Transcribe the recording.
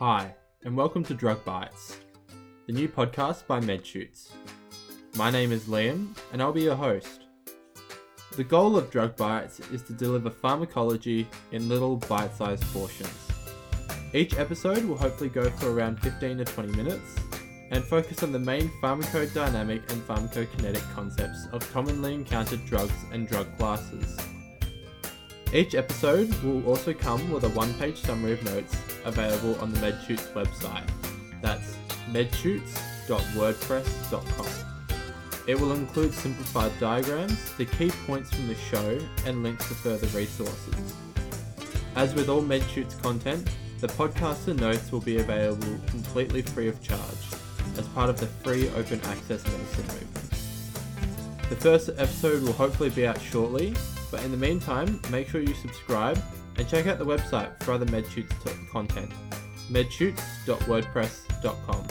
Hi, and welcome to Drug Bites, the new podcast by MedShoots. My name is Liam, and I'll be your host. The goal of Drug Bites is to deliver pharmacology in little bite sized portions. Each episode will hopefully go for around 15 to 20 minutes and focus on the main pharmacodynamic and pharmacokinetic concepts of commonly encountered drugs and drug classes. Each episode will also come with a one page summary of notes available on the MedShoots website. That's medshoots.wordpress.com. It will include simplified diagrams, the key points from the show, and links to further resources. As with all MedShoots content, the podcast and notes will be available completely free of charge as part of the free open access medicine movement. The first episode will hopefully be out shortly, but in the meantime, make sure you subscribe and check out the website for other MedShoots content, medshoots.wordpress.com.